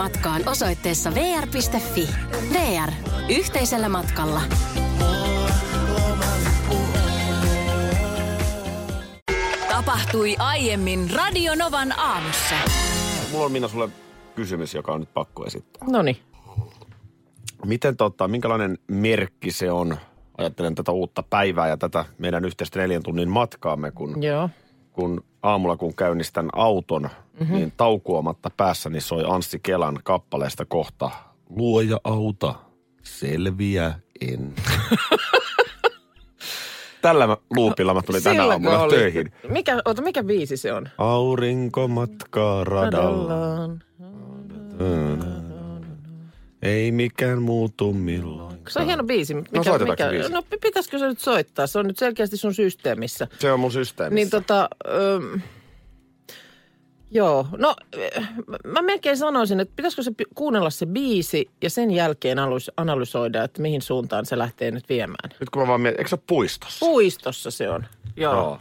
matkaan osoitteessa vr.fi. VR. Yhteisellä matkalla. Tapahtui aiemmin Radionovan aamussa. Mulla on Minna sulle kysymys, joka on nyt pakko esittää. No niin. Miten tota, minkälainen merkki se on? Ajattelen tätä uutta päivää ja tätä meidän yhteistä neljän tunnin matkaamme, kun, Joo. Kun aamulla kun käynnistän auton, mm-hmm. niin taukuamatta päässäni soi Anssi Kelan kappaleesta kohta Luoja auta, selviä en. Tällä mä- luupilla mä tulin tänä Silläkö aamuna oli? töihin. Mikä, ota, mikä biisi se on? Aurinko matkaa radalla. Radallaan. Ei mikään muutu milloin. Se on hieno biisi. Mikä, soitetaanko se biisi? No pi- pitäisikö se nyt soittaa? Se on nyt selkeästi sun systeemissä. Se on mun systeemissä. Niin tota, öö, joo, no mä melkein sanoisin, että pitäisikö se kuunnella se biisi ja sen jälkeen analys- analysoida, että mihin suuntaan se lähtee nyt viemään. Nyt kun mä vaan mietin, eikö se ole puistossa? Puistossa se on, joo. Joo.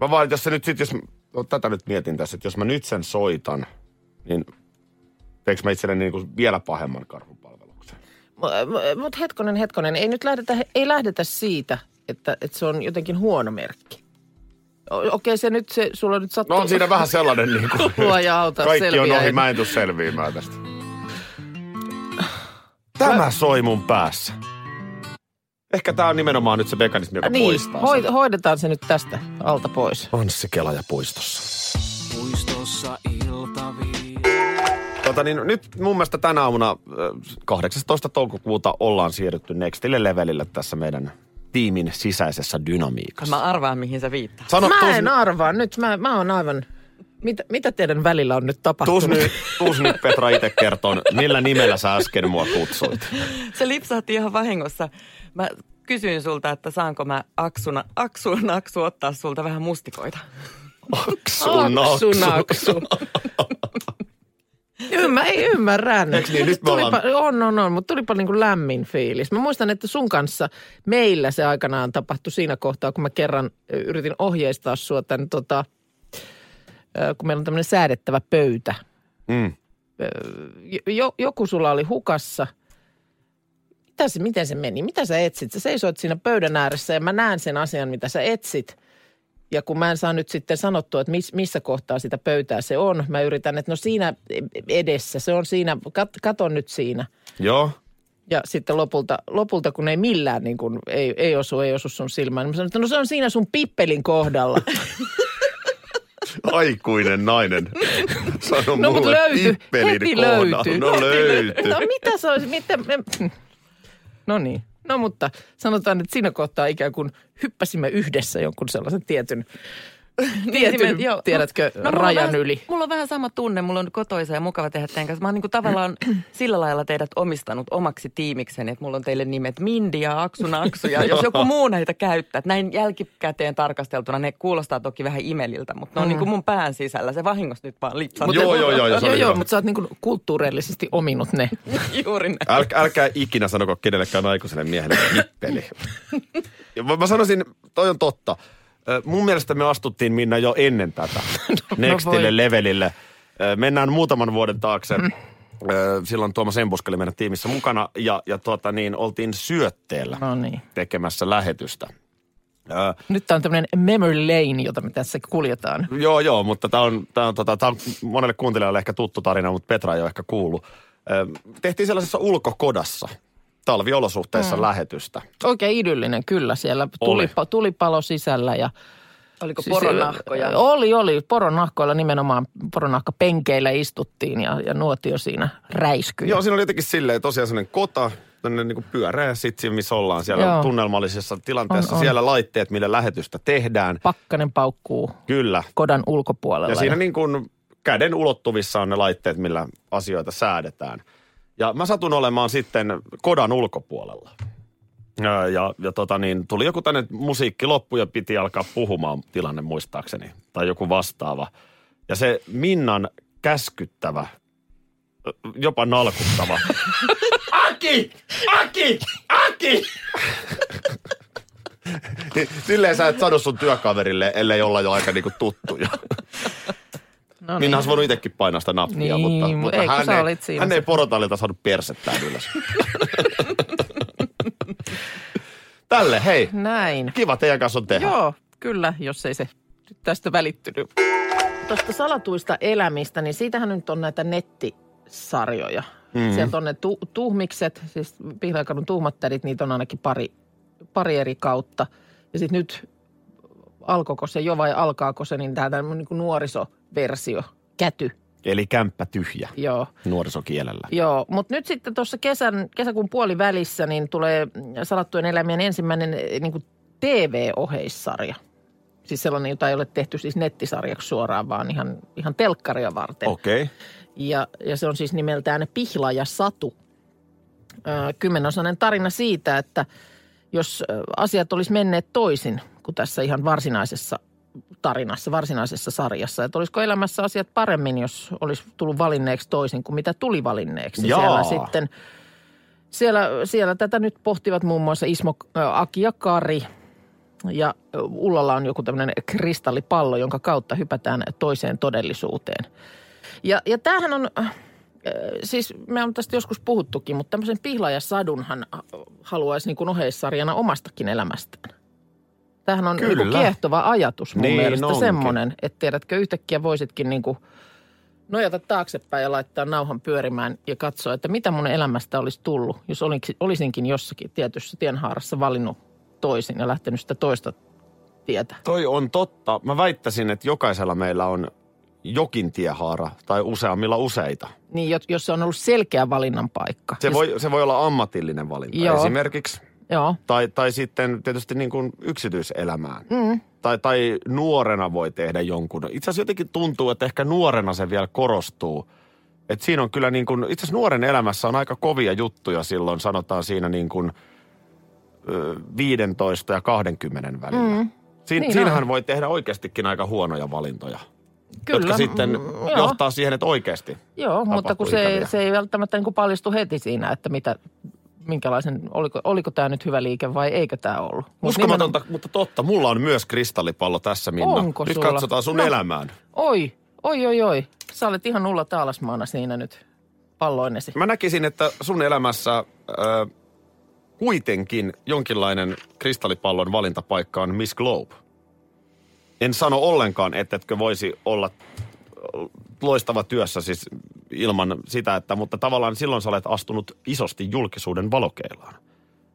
Mä vaan, jos se nyt sit, jos, no, tätä nyt mietin tässä, että jos mä nyt sen soitan, niin teekö mä itselleni niin kuin vielä pahemman karhunpalveluksen? Mutta hetkonen, hetkonen, ei nyt lähdetä, ei lähdetä siitä, että, että se on jotenkin huono merkki. Okei, se nyt, se, sulla nyt sattuu. No on siinä vähän sellainen niin kuin, Luoja auta, kaikki on selviä ohi, en. mä en tuu selviämään tästä. Tämä soi mun päässä. Ehkä tää on nimenomaan nyt se mekanismi, joka Niin, poistaa hoi, sen. hoidetaan se nyt tästä alta pois. Anssi Kela ja puistossa. Puistossa iltavii. Tota niin, nyt mun mielestä tänä aamuna ö, 18. toukokuuta ollaan siirrytty nextille levelille tässä meidän tiimin sisäisessä dynamiikassa. Mä arvaan, mihin sä viittaa. Sano, Mä tuus, en arvaa. Nyt mä, mä oon aivan... Mitä, mitä teidän välillä on nyt tapahtunut? tuus, nyt, tuus nyt Petra itse kertoon, millä nimellä sä äsken mua kutsuit. Se lipsahti ihan vahingossa. Mä kysyin sulta, että saanko mä aksuna, aksu, naksu ottaa sulta vähän mustikoita. Aksu, Aksu, naksu. Ymmär, ei ymmärrän. Niin? Nyt me tulipa, ollaan- On, on, on, mutta tulipa niin kuin lämmin fiilis. Mä muistan, että sun kanssa meillä se aikanaan tapahtui siinä kohtaa, kun mä kerran yritin ohjeistaa sua tämän, tota, kun meillä on tämmöinen säädettävä pöytä. Mm. Jo, joku sulla oli hukassa. Mitä se, miten se meni? Mitä sä etsit? Sä seisoit siinä pöydän ääressä ja mä näen sen asian, mitä sä etsit. Ja kun mä en saa nyt sitten sanottua, että miss, missä kohtaa sitä pöytää se on, mä yritän, että no siinä edessä, se on siinä, kat, kato nyt siinä. Joo. Ja sitten lopulta, lopulta kun ei millään niin kuin, ei, ei osu, ei osu sun silmään, niin mä sanon, että no se on siinä sun pippelin kohdalla. Aikuinen nainen. Sano No mulle löytyi, pippelin heti kohdalla. No löytyi. No mitä se olisi, me... no niin. No mutta sanotaan, että siinä kohtaa ikään kuin hyppäsimme yhdessä jonkun sellaisen tietyn, tietyn Nimen- joo. tiedätkö, No, mulla on rajan vähän, yli. Mulla on vähän sama tunne. Mulla on kotoisa ja mukava tehdä teidän kanssa. Mä oon niin kuin tavallaan sillä lailla teidät omistanut omaksi tiimikseni, että mulla on teille nimet Mindi ja Aksu Naksu. Ja jos joku muu näitä käyttää, näin jälkikäteen tarkasteltuna ne kuulostaa toki vähän imeliltä, mutta ne on niin kuin mun pään sisällä. Se vahingossa nyt vaan lipsahti. Joo, joo, joo, joo, Joo, joo, mutta sä oot niin kuin kulttuurillisesti ominut ne. Juuri näin. Äl, älkää ikinä sanoko kenellekään aikuiselle miehelle pippeli. Ja mä mä sanoisin, toi on totta. Mun mielestä me astuttiin Minna jo ennen tätä Nextille voi. levelille. Mennään muutaman vuoden taakse. Silloin Tuomas Embusk oli meidän tiimissä mukana ja, ja tuota niin, oltiin syötteellä No niin. tekemässä lähetystä. Nyt tää on tämmöinen memory lane, jota me tässä kuljetaan. Joo, joo, mutta tämä on, tää on, tota, tää on monelle kuuntelijalle ehkä tuttu tarina, mutta Petra ei ole ehkä kuullut. Tehtiin sellaisessa ulkokodassa talviolosuhteissa mm. lähetystä. Oikein idyllinen kyllä siellä. Oli. Tuli, tulipalo sisällä ja Oliko Siis, poronahkoja? Oli, oli. Poronahkoilla nimenomaan poronahkapenkeillä istuttiin ja, ja nuotio siinä räiskyi. Joo, siinä oli jotenkin silleen tosiaan sellainen kota, tämmöinen niin pyöreä sitsi, missä ollaan siellä Joo. tunnelmallisessa tilanteessa. On, on. Siellä laitteet, millä lähetystä tehdään. Pakkanen paukkuu Kyllä. kodan ulkopuolella. Ja siinä niin kuin käden ulottuvissa on ne laitteet, millä asioita säädetään. Ja mä satun olemaan sitten kodan ulkopuolella. Ja, ja, ja tota niin, tuli joku tänne musiikki loppu ja piti alkaa puhumaan tilanne muistaakseni. Tai joku vastaava. Ja se Minnan käskyttävä, jopa nalkuttava. Aki! Aki! Aki! Silleen sä et sano sun työkaverille, ellei olla jo aika niinku tuttuja. No niin niin. olisi voinut itsekin painaa sitä nappia, Niin, mutta, mu- mutta ei, hän, sä ei, olit siinä hän ei porotallilta saanut persettään ylös. Tälle, hei. Näin. Kiva teidän kanssa on tehdä. Joo, kyllä, jos ei se nyt tästä välittynyt. Tuosta salatuista elämistä, niin siitähän nyt on näitä nettisarjoja. Mm-hmm. Sieltä on ne tu- tuhmikset, siis Pihlajakadun tuhmattärit, niitä on ainakin pari, pari eri kautta. Ja sitten nyt alkoiko se jo vai alkaako se, niin tämä niin nuorisoversio, käty, Eli kämppä tyhjä joo. nuorisokielellä. Joo, mutta nyt sitten tuossa kesän, kesäkuun puolivälissä niin tulee Salattujen elämien ensimmäinen eh, niin kuin TV-oheissarja. Siis sellainen, jota ei ole tehty siis nettisarjaksi suoraan, vaan ihan, ihan telkkaria varten. Okei. Okay. Ja, ja se on siis nimeltään Pihla ja Satu. Ö, Kymmenosainen tarina siitä, että jos asiat olisi menneet toisin kuin tässä ihan varsinaisessa tarinassa, varsinaisessa sarjassa. Että olisiko elämässä asiat paremmin, jos olisi tullut valinneeksi toisin kuin mitä tuli valinneeksi. Jaa. Siellä sitten, siellä, siellä tätä nyt pohtivat muun muassa Ismo ö, Aki ja Kari. Ja Ullalla on joku tämmöinen kristallipallo, jonka kautta hypätään toiseen todellisuuteen. Ja, ja tämähän on, äh, siis me on tästä joskus puhuttukin, mutta tämmöisen Pihla ja Sadunhan äh, haluaisi niin kuin oheissarjana omastakin elämästään. Tämähän on niin kiehtova ajatus mun Niin mielestä onkin. semmoinen, että tiedätkö yhtäkkiä voisitkin niin kuin nojata taaksepäin ja laittaa nauhan pyörimään ja katsoa, että mitä mun elämästä olisi tullut, jos olisinkin jossakin tietyssä tienhaarassa valinnut toisin ja lähtenyt sitä toista tietä. Toi on totta. Mä väittäisin, että jokaisella meillä on jokin tiehaara tai useammilla useita. Niin, jos- se on ollut selkeä valinnan paikka. Se voi, se voi olla ammatillinen valinta Joo. esimerkiksi. Joo, Tai, tai sitten tietysti niin kuin yksityiselämään. Mm. Tai, tai nuorena voi tehdä jonkun. Itse asiassa jotenkin tuntuu, että ehkä nuorena se vielä korostuu. Että siinä on kyllä niin kuin, itse asiassa nuoren elämässä on aika kovia juttuja silloin, sanotaan siinä niin kuin ö, 15 ja 20 välillä. Mm. Siin, Niin siinähän on. voi tehdä oikeastikin aika huonoja valintoja. Kyllä, Jotka sitten mm, joo. johtaa siihen, että oikeasti. Joo, mutta kun se, se ei välttämättä niin kuin paljastu heti siinä, että mitä, minkälaisen, oliko, oliko tämä nyt hyvä liike vai eikö tämä ollut. Mut Uskomatonta, mutta totta. Mulla on myös kristallipallo tässä, Minna. Onko Nyt sulla? katsotaan sun No. elämään. Oi, oi, oi, oi. Sä olet ihan Ulla Taalasmaana siinä nyt palloinesi. Mä näkisin, että sun elämässä ö, kuitenkin jonkinlainen kristallipallon valintapaikka on Miss Globe. En sano ollenkaan, ettetkö voisi olla loistava työssä siis ilman sitä, että, mutta tavallaan silloin sä olet astunut isosti julkisuuden valokeilaan.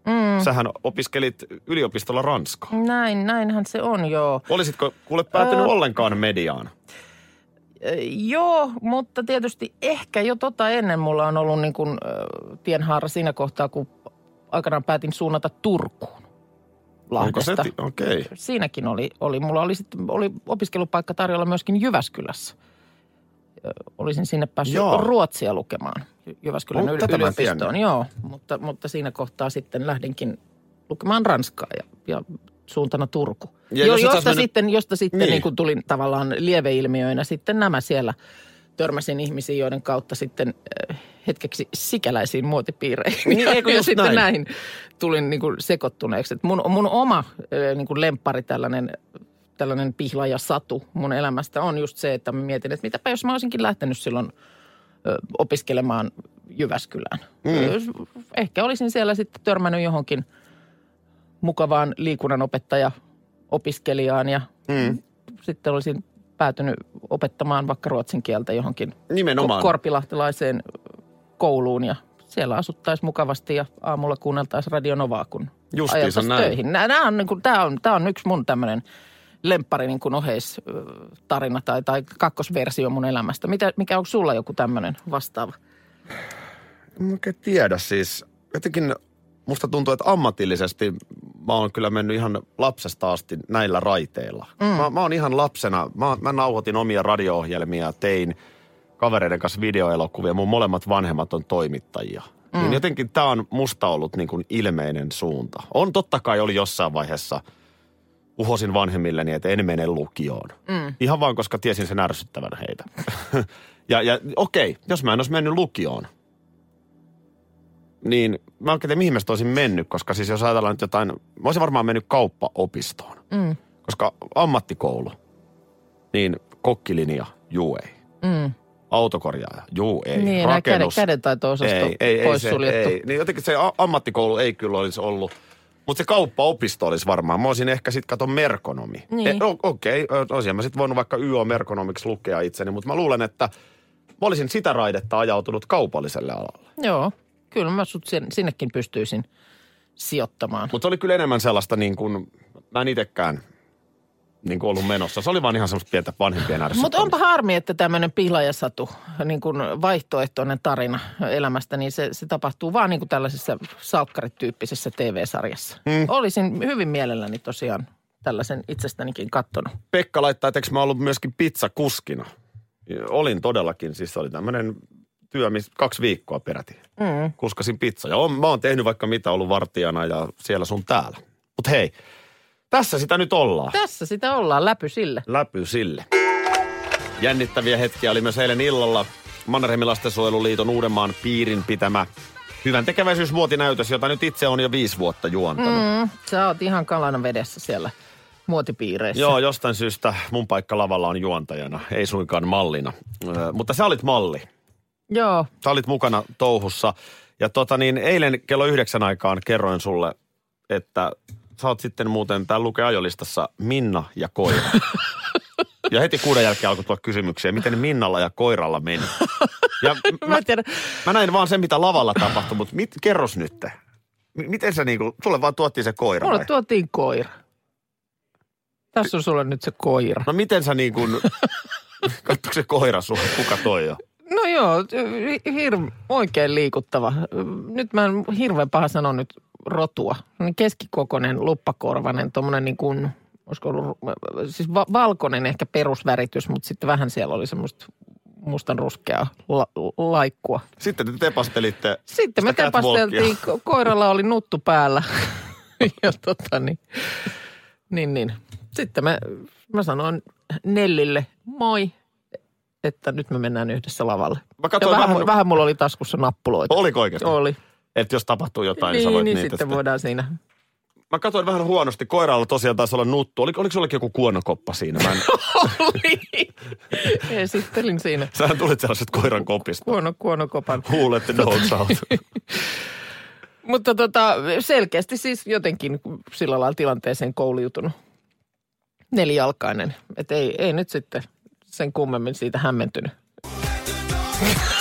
Mm. Sähän opiskelit yliopistolla Ranskaa. Näin, näinhän se on, joo. Olisitko kuule päätynyt Ö- ollenkaan mediaan? Joo, mutta tietysti ehkä jo tota ennen mulla on ollut niin kuin, tienhaara siinä kohtaa, kun aikanaan päätin suunnata Turkuun Onko se? Lahdesta. Okei. Okay. Siinäkin oli, oli mulla oli, sit, oli opiskelupaikka tarjolla myöskin Jyväskylässä. Olisin sinne päässyt Joo. Ruotsia lukemaan Jy- Jyväskylän Oh, yl- yliopistoon. Joo, mutta, mutta siinä kohtaa sitten lähdinkin lukemaan Ranskaa ja, ja suuntana Turku. Ja Jo, jos josta, mennyt- sitten, josta sitten Niin. niin. kuin tulin tavallaan lieveilmiöinä sitten nämä siellä. Törmäsin ihmisiin, joiden kautta sitten äh, hetkeksi sikäläisiin muotipiireihin. Niin, eikö ja sitten näin? näin tulin niin kuin sekoittuneeksi. Et mun, mun oma äh, niin kuin lemppari tällainen, tällainen pihla ja satu mun elämästä on just se, että mä mietin, että mitäpä jos mä olisinkin lähtenyt silloin ö, opiskelemaan Jyväskylään. Mm. Ehkä olisin siellä sitten törmännyt johonkin mukavaan liikunnanopettaja opiskelijaan ja mm. sitten olisin päätynyt opettamaan vaikka ruotsin kieltä johonkin Nimenomaan. ko- korpilahtelaiseen kouluun ja siellä asuttaisiin mukavasti ja aamulla kuunneltaisiin Radio Novaa, kun Justiinsa näin. töihin. Nämä on, niin kuin, tämä, on, tämä on yksi mun tämmöinen lemppari niin kuin oheistarina tai, tai kakkosversio mun elämästä. Mitä, mikä on sulla joku tämmöinen vastaava? En oikein tiedä siis. Jotenkin musta tuntuu, että ammatillisesti mä oon kyllä mennyt ihan lapsesta asti näillä raiteilla. Mm. Mä, mä oon ihan lapsena, mä, mä nauhoitin omia radio-ohjelmia, tein kavereiden kanssa videoelokuvia. Mun molemmat vanhemmat on toimittajia. Mm. Niin jotenkin tää on musta ollut niin kuin ilmeinen suunta. On totta kai oli jossain vaiheessa, uhosin vanhemmilleni, että en mene lukioon. Mm. Ihan vaan, koska tiesin sen ärsyttävän heitä. ja, ja okei, jos mä en olisi mennyt lukioon, niin mä en tiedä, mihin mä olisin mennyt, koska siis jos ajatellaan nyt jotain, mä olisin varmaan mennyt kauppaopistoon. Mm. Koska ammattikoulu, niin kokkilinja, juu ei. Mm. Autokorjaaja, juu ei. Niin, käden, Rakennus, kädentaito-osasto ei, ei, ei, pois se, ei. Niin jotenkin se ammattikoulu ei kyllä olisi ollut. Mutta se kauppaopisto olisi varmaan. Mä olisin ehkä sitten katon merkonomi. Niin. E, Okei, okay, olisin mä sitten voinut vaikka YO-merkonomiksi lukea itseni, mutta mä luulen, että mä olisin sitä raidetta ajautunut kaupalliselle alalle. Joo, kyllä mä sut sin- sinnekin pystyisin sijoittamaan. Mutta oli kyllä enemmän sellaista niin kuin, mä en itsekään niin kuin ollut menossa. Se oli vaan ihan semmoista pientä vanhempien ääressä. Mutta onpa harmi, että tämmöinen pihlajasatu, niin kuin vaihtoehtoinen tarina elämästä, niin se, se tapahtuu vaan niin kuin tällaisessa salkkarityyppisessä TV-sarjassa. Mm. Olisin hyvin mielelläni tosiaan tällaisen itsestänikin kattonut. Pekka laittaa, että mä ollut myöskin pizzakuskina. Olin todellakin, siis se oli tämmöinen työ, missä kaksi viikkoa peräti. Mm. Kuskasin pizza. Ja on, mä oon tehnyt vaikka mitä, ollut vartijana ja siellä sun täällä. Mutta hei, tässä sitä nyt ollaan. Tässä sitä ollaan, läpy sille. Läpy sille. Jännittäviä hetkiä oli myös eilen illalla Mannerheimin lastensuojeluliiton Uudenmaan piirin pitämä hyvän tekeväisyysvuotinäytös, jota nyt itse on jo viisi vuotta juontanut. Mm. Mm, sä oot ihan kalana vedessä siellä muotipiireissä. Joo, jostain syystä mun paikka lavalla on juontajana, ei suinkaan mallina. Ö, mutta sä olit malli. Joo, Sä olit mukana touhussa. Ja tota niin, eilen kello yhdeksän aikaan kerroin sulle, että sä oot sitten muuten, tää lukee ajolistassa Minna ja koira. ja heti kuuden jälkeen alkoi tulla kysymyksiä, miten Minnalla ja koiralla meni. Ja mä tiedä. Mä näin vaan sen, mitä lavalla tapahtui, mutta mit, kerros nyt. M- Miten sä niinku, sulle vaan tuottiin se koira Mulle vai? tuotiin koira. Tässä on sulle nyt se koira. No miten sä niin kuin, katsoiko se koira sulle, kuka toi on? No joo, hi- hir- oikein liikuttava. Nyt mä en hirveän paha sanoa nyt rotua. Keskikokoinen, luppakorvainen, tuommoinen niin kuin, olisiko ollut, siis va- valkoinen ehkä perusväritys, mutta sitten vähän siellä oli semmoista mustan ruskeaa la- laikkua. Sitten te tepastelitte Sitten me tepasteltiin, ko- koiralla oli nuttu päällä. ja tota niin, niin, niin. Sitten me, mä sanoin Nellille moi, että nyt me mennään yhdessä lavalle. Mä Ja vähän, vähän, vähän mulla oli taskussa nappuloita. oliko oikeasti? Oli. Että jos tapahtuu jotain, niin, Niin, sä voit niin niitä sitten voidaan siinä. Mä katsoin vähän huonosti, koiralla tosiaan taisi olla nuttu. Oliko, oliko sullekin joku kuonokoppa siinä? Mä en, Oli. Esittelin siinä sähän tulit sellaiset koiran kopista. kuono, kuonokopan. Who let the dogs out? Mutta tota, selkeästi siis jotenkin sillä lailla tilanteeseen kouliutunut. Nelijalkainen. Että ei, ei nyt sitten sen kummemmin siitä hämmentynyt.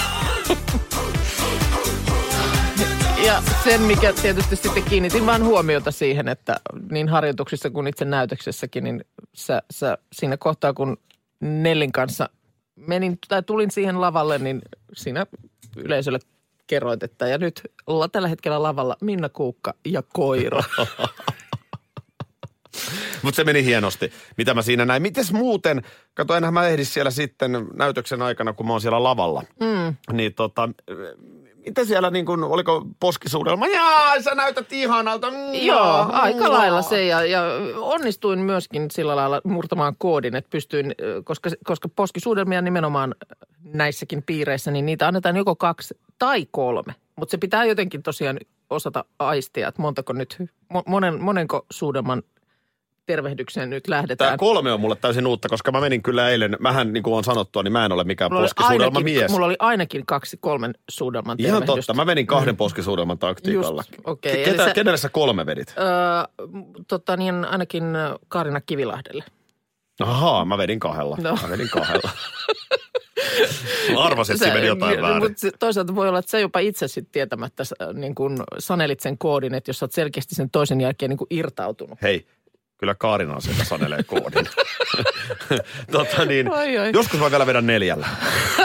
Ja sen, mikä tietysti sitten kiinnitin vaan huomiota siihen, että niin harjoituksissa kuin itse näytöksessäkin, niin sä, sä siinä kohtaa, kun Nellin kanssa menin tai tulin siihen lavalle, niin siinä yleisölle kerroit, että ja nyt ollaan tällä hetkellä lavalla Minna Kuukka ja koira. Mutta se meni hienosti, mitä mä siinä näin. Mites muuten, kato enhän mä ehdis siellä sitten näytöksen aikana, kun mä oon siellä lavalla. Mm. Niin tota, miten siellä niin kuin, oliko poskisuudelma? Jaa, sä näytät ihanalta. Mm, Joo, aika mm. lailla se ja, ja onnistuin myöskin sillä lailla murtamaan koodin, että pystyin, koska, koska poskisuudelmia nimenomaan näissäkin piireissä, niin niitä annetaan joko kaksi tai kolme. Mutta se pitää jotenkin tosiaan osata aistia, että montako nyt, mo- monen, monenko suudelman tervehdykseen nyt lähdetään. Tämä kolme on mulle täysin uutta, koska mä menin kyllä eilen, mähän niin kuin on sanottua, niin mä en ole mikään Mulla poskisuudelma ainakin- mies. Mulla oli ainakin kaksi kolmen suudelman Ihan totta, mä menin kahden poskisuudelman taktiikalla. Just, eli Ketä, sä- Kenelle sä kolme vedit? Öö, tota niin, ainakin Karina Kivilahdelle. Ahaa, mä vedin kahdella. No. Mä vedin kahdella. mä arvasin, että meni jotain väärin. Mutta toisaalta voi olla, että sä jopa itse sitten tietämättä niin kun sanelit sen koodin, että jos sä oot selkeästi sen toisen jälkeen niin irtautunut. Hei, kyllä Kaarina on se, joka sanelee koodin. tota niin, Ai, ai. joskus mä vielä vedän neljällä.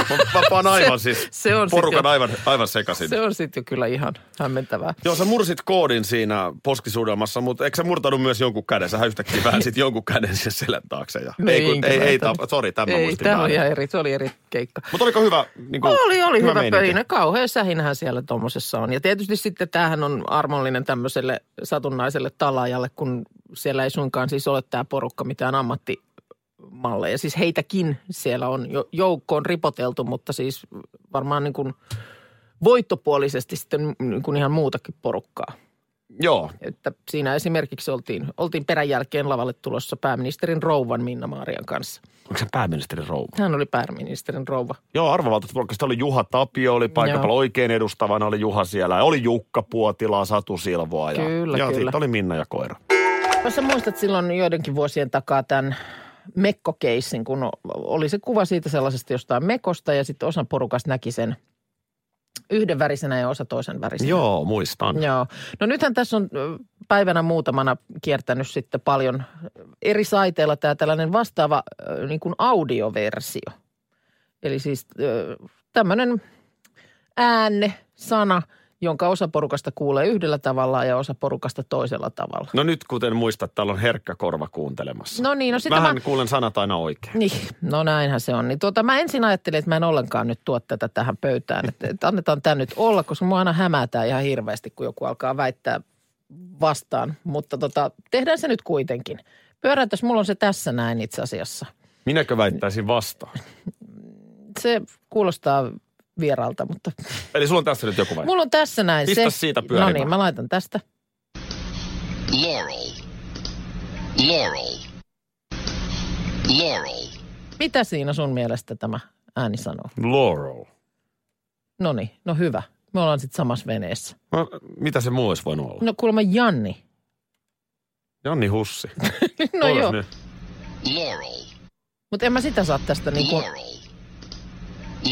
Mä, mä paan aivan siis, se on porukan jo- aivan, aivan sekaisin. Se on sitten jo kyllä ihan hämmentävää. Joo, sä mursit koodin siinä poskisuudelmassa, mutta eikö sä murtanut myös jonkun käden? Sä yhtäkkiä vähän sit jonkun käden sen selän taakse. Ja, No ei, kun, ei, ei, tämän- tapa, sori, tämä Ei, muistin tämä oli väärin. ihan eri, se oli eri keikka. Mutta oliko hyvä, niin kuin, Oli, oli hyvä, hyvä pöhinä. Kauhean sähinähän siellä tuommoisessa on. Ja tietysti sitten tämähän on armollinen tämmöiselle satunnaiselle talaajalle, kun siellä ei suinkaan siis ole tämä porukka mitään ammattimalleja. Siis heitäkin siellä on jo joukkoon ripoteltu, mutta siis varmaan niin kuin voittopuolisesti sitten niin kuin ihan muutakin porukkaa. Joo, Että siinä esimerkiksi oltiin, oltiin perän jälkeen lavalle tulossa pääministerin rouvan Minna Maarian kanssa. onko se pääministerin rouva? Hän oli pääministerin rouva. Joo, arvovaltuutettu oli Juha Tapio, oli Joo. päällä oikein edustavana, oli Juha siellä. Ja oli Jukka Puotila, Satu Silvoa. Ja, Kyllä, ja kyllä. oli Minna ja koira. Jos sä muistat silloin joidenkin vuosien takaa tämän Mekko-keissin, kun oli se kuva siitä sellaisesta jostain Mekosta ja sitten osa porukasta näki sen yhden värisenä ja osa toisen värisenä. Joo, muistan. Joo. No nythän tässä on päivänä muutamana kiertänyt sitten paljon eri saiteilla tämä tällainen vastaava niin kuin audioversio. Eli siis tämmöinen äänne, sana, jonka osa porukasta kuulee yhdellä tavalla ja osa porukasta toisella tavalla. No nyt kuten muistat, täällä on herkkä korva kuuntelemassa. No niin, no sitä Vähän mä... kuulen sanat aina oikein. Niin, no näinhän se on. Niin tuota, mä ensin ajattelin, että mä en ollenkaan nyt tuo tätä tähän pöytään. Että, että annetaan tämä nyt olla, koska mua aina hämätää ihan hirveästi, kun joku alkaa väittää vastaan. Mutta tota, tehdään se nyt kuitenkin. Pyöräytäs, mulla on se tässä näin itse asiassa. Minäkö väittäisin vastaan? Se kuulostaa vieraalta, mutta Eli sulla on tässä nyt joku vai? mulla on tässä näin Pistä se. siitä No pyörimään. niin, mä laitan tästä. Laurel. Laurel. Laurel. Mitä siinä sun mielestä tämä ääni sanoo? Laurel. No niin, no hyvä. Me ollaan sitten samassa veneessä. No, mitä se muu olisi voinut olla? No kuulemma Janni. Janni Hussi. No Oles joo, nyt. Laurel. mutta en mä sitä saa tästä niin kuin... Laurel.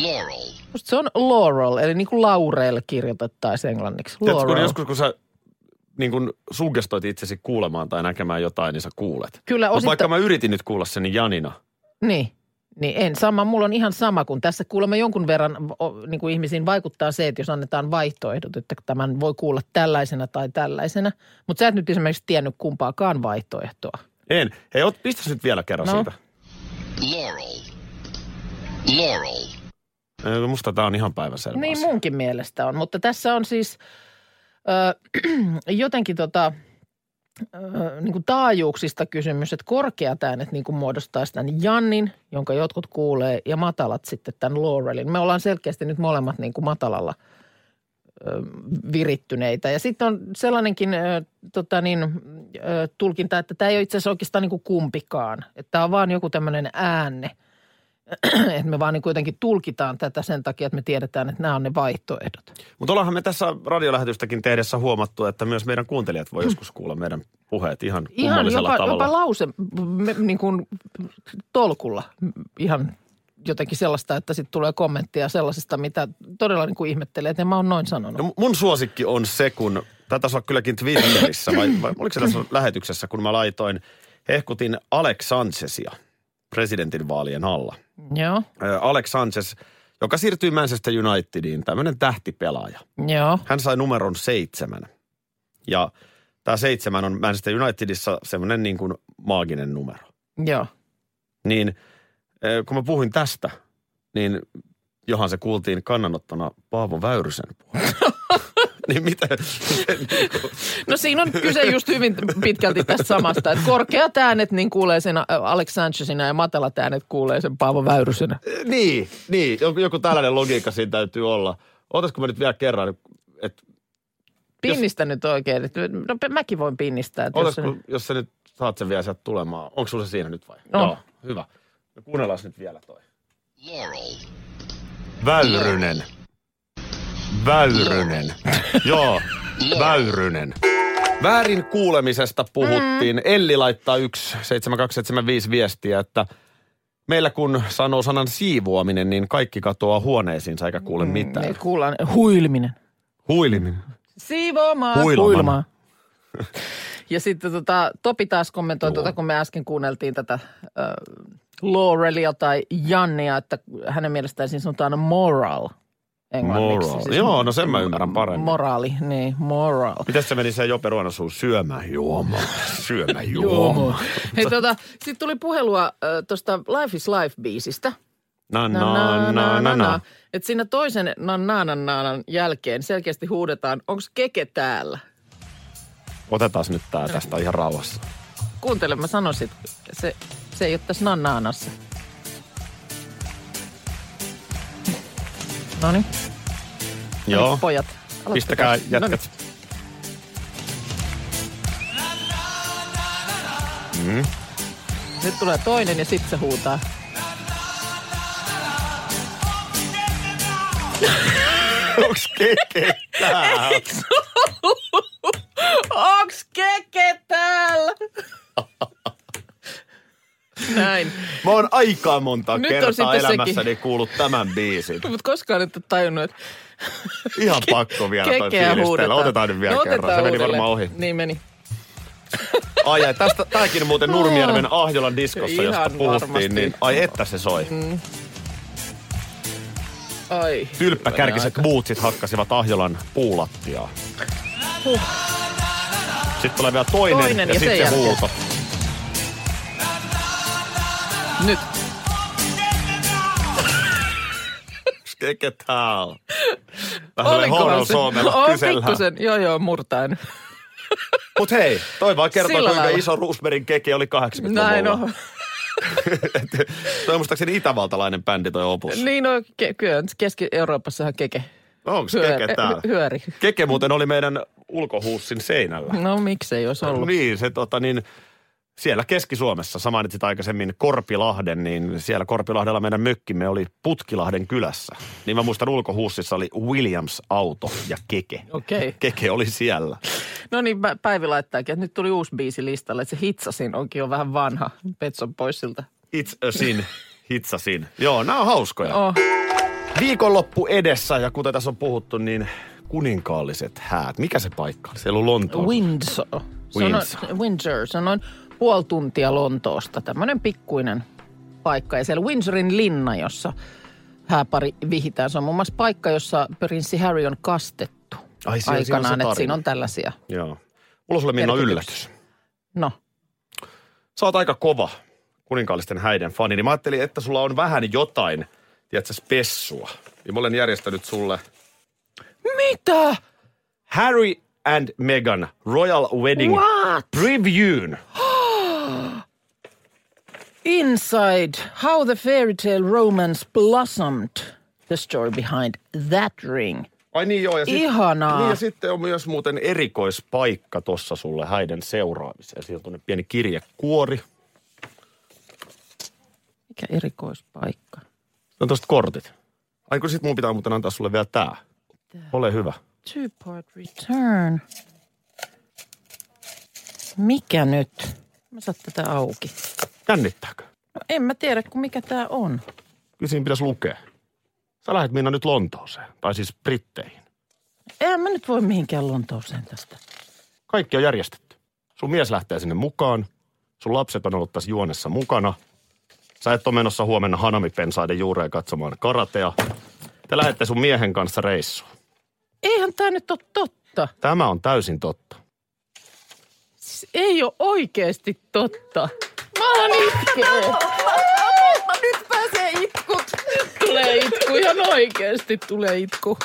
Laurel. Musta se on Laurel, eli niin kuin Laurel kirjoitettaisiin englanniksi. Tiedätkö, kun Laurel. joskus kun sä niin kun suggestoit itsesi kuulemaan tai näkemään jotain, niin sä kuulet. Kyllä osittain, vaikka mä yritin nyt kuulla sen, niin Janina. niin, niin en sama. Mulla on ihan sama, kun tässä kuulemma jonkun verran niin kuin ihmisiin vaikuttaa se, että jos annetaan vaihtoehdot, että tämän voi kuulla tällaisena tai tällaisena. Mutta sä et nyt esimerkiksi tiennyt kumpaakaan vaihtoehtoa. En. Hei, ot, pistäs nyt vielä kerran No. siitä. Laurel. Laurel. Ei, Musta tää on ihan päivänselvä Niin asia. munkin mielestä on, mutta tässä on siis ö, jotenkin tota, ö, niin kuin taajuuksista kysymys, että korkeat äänet niin kuin muodostaisi tämän Jannin, jonka jotkut kuulee, ja matalat sitten tämän Laurelin. Me ollaan selkeästi nyt molemmat niin kuin matalalla ö, virittyneitä. Ja sitten on sellainenkin ö, tota niin, ö, tulkinta, että tämä ei ole itse asiassa oikeastaan niin kuin kumpikaan. Että tämä on vaan joku tämmöinen äänne – että me vaan niin kuitenkin tulkitaan tätä sen takia, että me tiedetään, että nämä on ne vaihtoehdot. Mutta ollaanhan me tässä radiolähetystäkin tehdessä huomattu, että myös meidän kuuntelijat voi joskus kuulla meidän puheet ihan Ihan jopa, tavalla. jopa lause me, niin kuin tolkulla ihan jotenkin sellaista, että sitten tulee kommenttia sellaisesta, mitä todella niin kuin ihmettelee, että en mä oon noin sanonut. No, mun suosikki on se, kun, tätä saa kylläkin Twitterissä, vai, vai oliko se tässä lähetyksessä, kun mä laitoin, hehkutin Alex Sanchezia presidentinvaalien alla. Joo, Alex Sanchez, joka siirtyi Manchester Unitediin, tämmöinen tähtipelaaja. joo, Hän sai numeron seitsemän. Ja tämä seitsemän on Manchester Unitedissa semmoinen niin kuin maaginen numero. joo. Niin kun mä puhuin tästä, niin johan se kuultiin kannanottona Paavo Väyrysen puolella. niin mitä, miten, niin kuin, No siinä on kyse just hyvin pitkälti tästä samasta, että korkeat äänet niin kuulee sen Alex Sanchezina ja matalat äänet kuulee sen Paavo Väyrysenä. niin, niin, joku, joku tällainen logiikka siinä täytyy olla. Ootasko mä nyt vielä kerran, että Pinnistä nyt oikein. että- No mäkin voin pinnistää. Että jos ootasko, se- jos sä nyt saat sen vielä sieltä tulemaan. Onko sulla se siinä nyt vai? On. Joo, hyvä. No kuunnellaan nyt vielä toi. Laurel. Väyrynen. Väyrynen. Joo, Väyrynen. Väärin kuulemisesta puhuttiin. Elli laittaa 1 7275 viestiä, että meillä kun sanoo sanan siivoaminen, niin kaikki katoaa huoneisiinsa eikä kuule Me mitään. kuullaan huilminen. Huiliminen. Siivoamaa, Huilamaan. huilamaan. Ja sitten tota, Topi taas kommentoi, tuota, kun me äsken kuunneltiin tätä äh, Laurelia tai Jannia, että hänen mielestään siinä sanotaan moral englanniksi. Moral. Joo, no sen mä ymmärrän paremmin. Moraali, niin, moral. Miten se meni se Jope Ruonasuun syömään juomaan? Syömään juomaan. Hei, tota, sitten tuli puhelua äh, tuosta Life is Life-biisistä. Na na na na na. Et siinä toisen nan naanan naanan jälkeen selkeästi huudetaan, onko keke täällä? Otetaan nyt tää tästä ihan rauhassa. Kuuntele, mä sanoisin, se, se ei ole tässä nannaanassa. No niin. Joo. Pojat. Aloittakaa. Pistäkää no niin. jätkät. Noniin. Mm. Nyt tulee toinen ja sitten se huutaa. Onks keke tää? Onks keke Näin. Mä oon aika monta Nyt kertaa elämässäni sekin. kuullut tämän biisin. Mutta koskaan et ole tajunnut, että Ihan pakko vielä toi fiilistellä. Otetaan nyt vielä no, kerran. Se meni varmaan ohi. Niin meni. Ai, ai tästä, tääkin muuten Nurmijärven Ahjolan diskossa, josta Ihan puhuttiin, varmasti. niin ai että se soi. Ai. Tylppäkärkiset buutsit hakkasivat Ahjolan puulattiaa. Sitten tulee vielä toinen, Toinen ja, ja sitten se jälkeen. huuto. Nyt. Keke täällä. Vähän se? suomella On kysellään. pikkusen, joo joo, murtain. Mut hei, toi vaan kertoo, Sillä kuinka lailla. iso Roosbergin keke oli 80-luvulla. Näin on. toi on muistaakseni itävaltalainen bändi toi Opus. Niin on, ke- kyllä Keski-Euroopassahan keke. Onks Hyö- keke täällä? hyöri. Keke muuten oli meidän ulkohuussin seinällä. No miksei olisi ollut. Niin, se tota niin, siellä Keski-Suomessa, sä mainitsit aikaisemmin Korpilahden, niin siellä Korpilahdella meidän mökkimme oli Putkilahden kylässä. Niin mä muistan ulkohuussissa oli Williams-auto ja Keke. Okei. Keke oli siellä. No niin, Pä- Päivi laittaakin, että nyt tuli uusi biisi listalle, että se hitsasin onkin jo vähän vanha Petson poissilta. It's a sin, hitsasin. Joo, nämä on hauskoja. Oh, Viikonloppu edessä ja kuten tässä on puhuttu, niin kuninkaalliset häät. Mikä se paikka on? Siellä on Lontoon. Windsor. Windsor. Windsor. Se on noin puoli tuntia Lontoosta. Tämmöinen pikkuinen paikka. Ja siellä Windsorin linna, jossa hääpari vihitään. Se on muun muassa paikka, jossa prinssi Harry on kastettu Ai, siellä- siinä aikanaan. Että tarina. siinä on tällaisia. Joo. Mulla sulle Minna yllätys. No, Sä oot aika kova kuninkaallisten häiden fani, niin mä ajattelin, että sulla on vähän jotain, tiedätkö, spessua. Niin mä olen järjestänyt sulle mitä? Harry and Meghan Royal Wedding What? Preview'n. Inside how the fairy tale romance blossomed. The story behind that ring. Ai niin joo. Ja sit, Ihanaa. Niin ja sitten on myös muuten erikoispaikka tossa sulle häiden seuraamiseen. Siinä on tuonne pieni kirjekuori. Mikä erikoispaikka. On tosta kortit. Ai kun sit mun pitää muuten antaa sulle vielä tää. Ole hyvä. Two-part return. Mikä nyt? Mä saan tätä auki. Jännittääkö? No en mä tiedä, kun mikä tää on. Kyllä siinä pitäisi lukea. Sä lähdet Minna nyt Lontooseen. Tai siis Britteihin. En mä nyt voi mihinkään Lontooseen tästä. Kaikki on järjestetty. Sun mies lähtee sinne mukaan. Sun lapset on ollut tässä juonessa mukana. Sä et ole menossa huomenna Hanami-pensaiden juureen katsomaan karatea. Te lähdette sun miehen kanssa reissuun. Eihän tää nyt ole totta. Tämä on täysin totta. Siis ei ole oikeesti totta. Mä itkeä. Nyt pääsee itkut. Nyt tulee itku, ihan oikeesti tulee itku.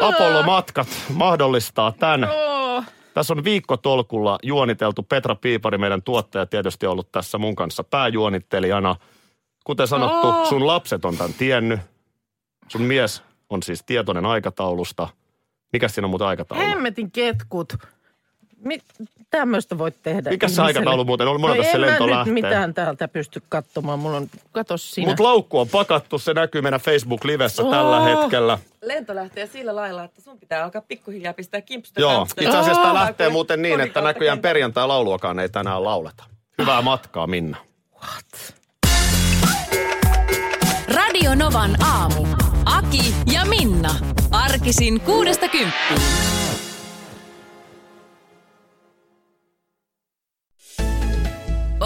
Apollo-matkat mahdollistaa tämän. Oh. Tässä on viikkotolkulla juoniteltu. Petra Piipari, meidän tuottaja, tietysti ollut tässä mun kanssa pääjuonittelijana. Kuten sanottu, Oh. sun lapset on tämän tiennyt. Sun mies on siis tietoinen aikataulusta. Mikä siinä on muuten aikataulu? Hemmetin ketkut. Mit, tämmöistä voit tehdä Mikä se aikataulu muuten on? Mulla no tässä en lento mä lähtee. nyt mitään täältä pysty katsomaan. Mulla on, kato sinä. Mutta laukku on pakattu, se näkyy meidän Facebook-livessä Oh. tällä hetkellä. Lento lähtee sillä lailla, että sun pitää alkaa pikkuhiljaa pistää kimpsuta. Joo, itse asiassa tämä Oh. lähtee muuten niin, että näköjään perjantai-lauluakaan ei tänään lauleta. Hyvää matkaa, Minna. Radio Novan aamu. Aki ja Minna. Arkisin kuudesta kymppiin.